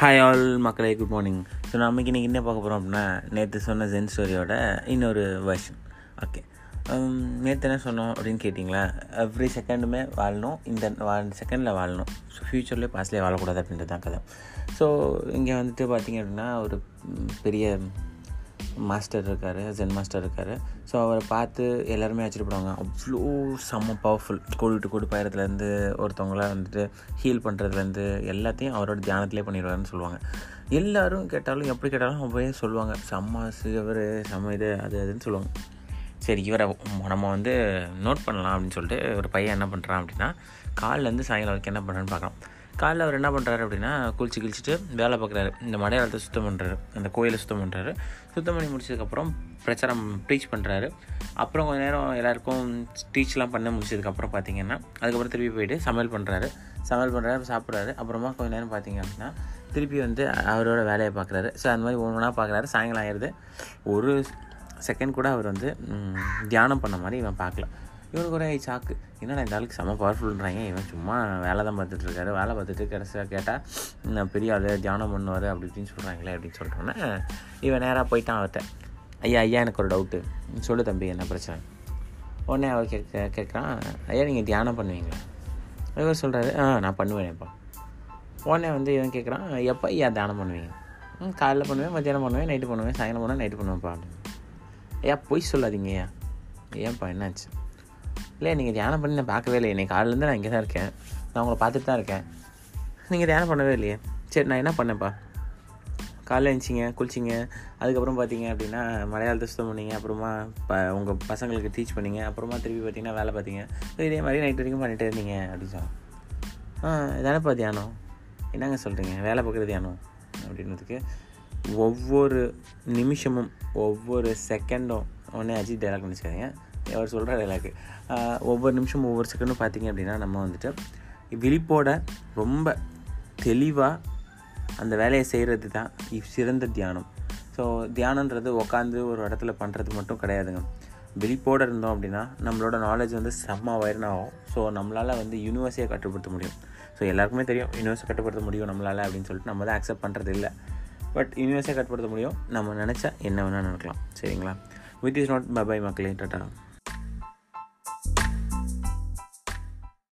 Hi all மக்களே good morning so நம்ம இன்னைக்கு என்ன பார்க்க போகிறோம் அப்படின்னா நேற்று சொன்ன ஜென் ஸ்டோரியோட இன்னொரு வெர்ஷன் ஓகே நேற்று என்ன சொன்னோம் அப்படின்னு கேட்டிங்களா? எவ்ரி செகண்டுமே வாழணும். இந்த செகண்டில் வாழணும். ஸோ ஃப்யூச்சர்லேயே பாஸ்ட்லேயே வாழக்கூடாது அப்படின்றது தான் கதை. ஸோ இங்கே வந்துட்டு பார்த்திங்க அப்படின்னா ஒரு பெரிய மாஸ்டர் இருக்கார் ஜென் மாஸ்டர் இருக்கார். ஸோ அவரை பார்த்து எல்லாருமே ஆச்சரியப்படுவாங்க. அவ்வளோ செம்ம பவர்ஃபுல் கோடி விட்டு கோடி பயரத்துலேருந்து ஒருத்தவங்களாம் வந்துட்டு ஹீல் பண்ணுறதுலேருந்து எல்லாத்தையும் அவரோட தியானத்திலே பண்ணிடுவாருன்னு சொல்லுவாங்க. எல்லாரும் கேட்டாலும் எப்படி கேட்டாலும் அப்படியே சொல்லுவாங்க. செம்ம சிவர் செம்ம இது அது அதுன்னு சொல்லுவாங்க. சரி இவரை நம்ம வந்து நோட் பண்ணலாம் அப்படின்னு சொல்லிட்டு ஒரு பையன் என்ன பண்ணுறான் அப்படின்னா காலிலேருந்து சாயங்காலம் வரைக்கும் என்ன பண்ணுறான்னு பார்க்கலாம் காலைல அவர் என்ன பண்ணுறாரு அப்படின்னா குளிச்சு கிழிச்சிட்டு வேலை பார்க்குறாரு. இந்த மடையாளத்தை சுத்தம் பண்ணுறாரு அந்த கோயிலை சுத்தம் பண்ணுறாரு சுத்தம் பண்ணி முடிச்சதுக்கப்புறம் பிரச்சாரம் ப்ரீச் பண்ணுறாரு அப்புறம் கொஞ்ச நேரம் எல்லாருக்கும் டீச்லாம் பண்ண முடிச்சதுக்கப்புறம் பார்த்தீங்கன்னா அதுக்கப்புறம் திருப்பி போயிட்டு சமையல் பண்ணுறாரு சமையல் பண்ணுறாரு சாப்பிட்றாரு. அப்புறமா கொஞ்ச நேரம் பார்த்தீங்க அப்படின்னா திருப்பி வந்து அவரோட வேலையை பார்க்குறாரு. ஸோ அந்த மாதிரி ஒன்று ஒன்றா பார்க்குறாரு. சாயங்காலம் ஆயிடுது ஒரு செகண்ட் கூட அவர் வந்து தியானம் பண்ண மாதிரி இவன் பார்க்கல. இவனுக்கு ஒரே சாக்கு என்னடா இந்த ஆளுக்கு செம்ம பவர்ஃபுல்ன்றாங்க இவன் சும்மா வேலை தான் பார்த்துட்ருக்காரு. வேலை பார்த்துட்டு கடைசியாக கேட்டால் நான் பெரிய ஆள் தியானம் பண்ணுவார் அப்படி இப்படின்னு சொல்கிறாங்களே அப்படின்னு சொல்லிட்டோன்னே இவன் நேராக போயிட்டான் அவர்கிட்ட ஐயா ஐயா எனக்கு ஒரு டவுட்டு சொல்லு தம்பி என்ன பிரச்சனை? உடனே அவர் கேட்க கேட்குறான் ஐயா நீங்கள் தியானம் பண்ணுவீங்களா? இவர் சொல்கிறாரு ஆ நான் பண்ணுவேனேப்பா. உடனே வந்து இவன் கேட்குறான் எப்போ ஐயா தியானம் பண்ணுவீங்க? காலையில் காலைல பண்ணுவேன் மத்தியானம் பண்ணுவேன் நைட்டு பண்ணுவேன் சாயங்காலம் பண்ணுவேன் நைட்டு பண்ணுவேன்ப்பா அப்படின்னு. ஐயா பொய் சொல்லாதீங்க ஐயா. ஏன்ப்பா என்னாச்சு? இல்லை நீங்கள் தியானம் பண்ணி நான் பார்க்கவே இல்லை இன்றைக்கி காலையிலேருந்து நான் இங்கே தான் இருக்கேன். நான் உங்களை பார்த்துட்டு தான் இருக்கேன். நீங்கள் தியானம் பண்ணவே இல்லையே. சரி நான் என்ன பண்ணேன்ப்பா? காலைல எழுந்திச்சிங்க குளிச்சிங்க. அதுக்கப்புறம் பார்த்தீங்க அப்படின்னா மலையாளத்தை சுத்தம் பண்ணீங்க. அப்புறமா ப உங்கள் பசங்களுக்கு டீச் பண்ணீங்க. அப்புறமா திருப்பி பார்த்தீங்கன்னா வேலை பார்த்தீங்க. இதே மாதிரி நைட் வரைக்கும் பண்ணிகிட்டே இருந்தீங்க. அப்படின்னு சொன்னான். இதானப்பா தியானம்? என்னங்க சொல்கிறீங்க வேலை பார்க்குறது தியானம்? அப்படின்றதுக்கு ஒவ்வொரு நிமிஷமும் ஒவ்வொரு செகண்டும் உடனே அஜித் டைலாக் நினச்சிக்காதீங்க அவர் சொல்கிற டைலாக்கு ஒவ்வொரு நிமிஷம் ஒவ்வொரு செகண்டும் பார்த்தீங்க அப்படின்னா நம்ம வந்துட்டு விழிப்போட ரொம்ப தெளிவாக அந்த வேலையை செய்கிறது தான் சிறந்த தியானம். ஸோ தியானன்றது உட்காந்து ஒரு இடத்துல பண்ணுறது மட்டும் கிடையாதுங்க. விழிப்போடு இருந்தோம் அப்படின்னா நம்மளோட நாலேஜ் வந்து செம்ம வைரனாகும் ஸோ நம்மளால் வந்து யூனிவர்ஸையை கட்டுப்படுத்த முடியும். ஸோ எல்லாருக்குமே தெரியும் யூனிவர்ஸை கட்டுப்படுத்த முடியும் நம்மளால் அப்படின்னு சொல்லிட்டு நம்ம தான் அக்செப்ட் பண்ணுறது இல்லை. பட் யூனிவர்ஸை கட்டுப்படுத்த முடியும். நம்ம நினச்சா என்ன வேணால் நடக்கலாம் சரிங்களா? வித் இஸ் நாட் பை மக்களே. டாட்டா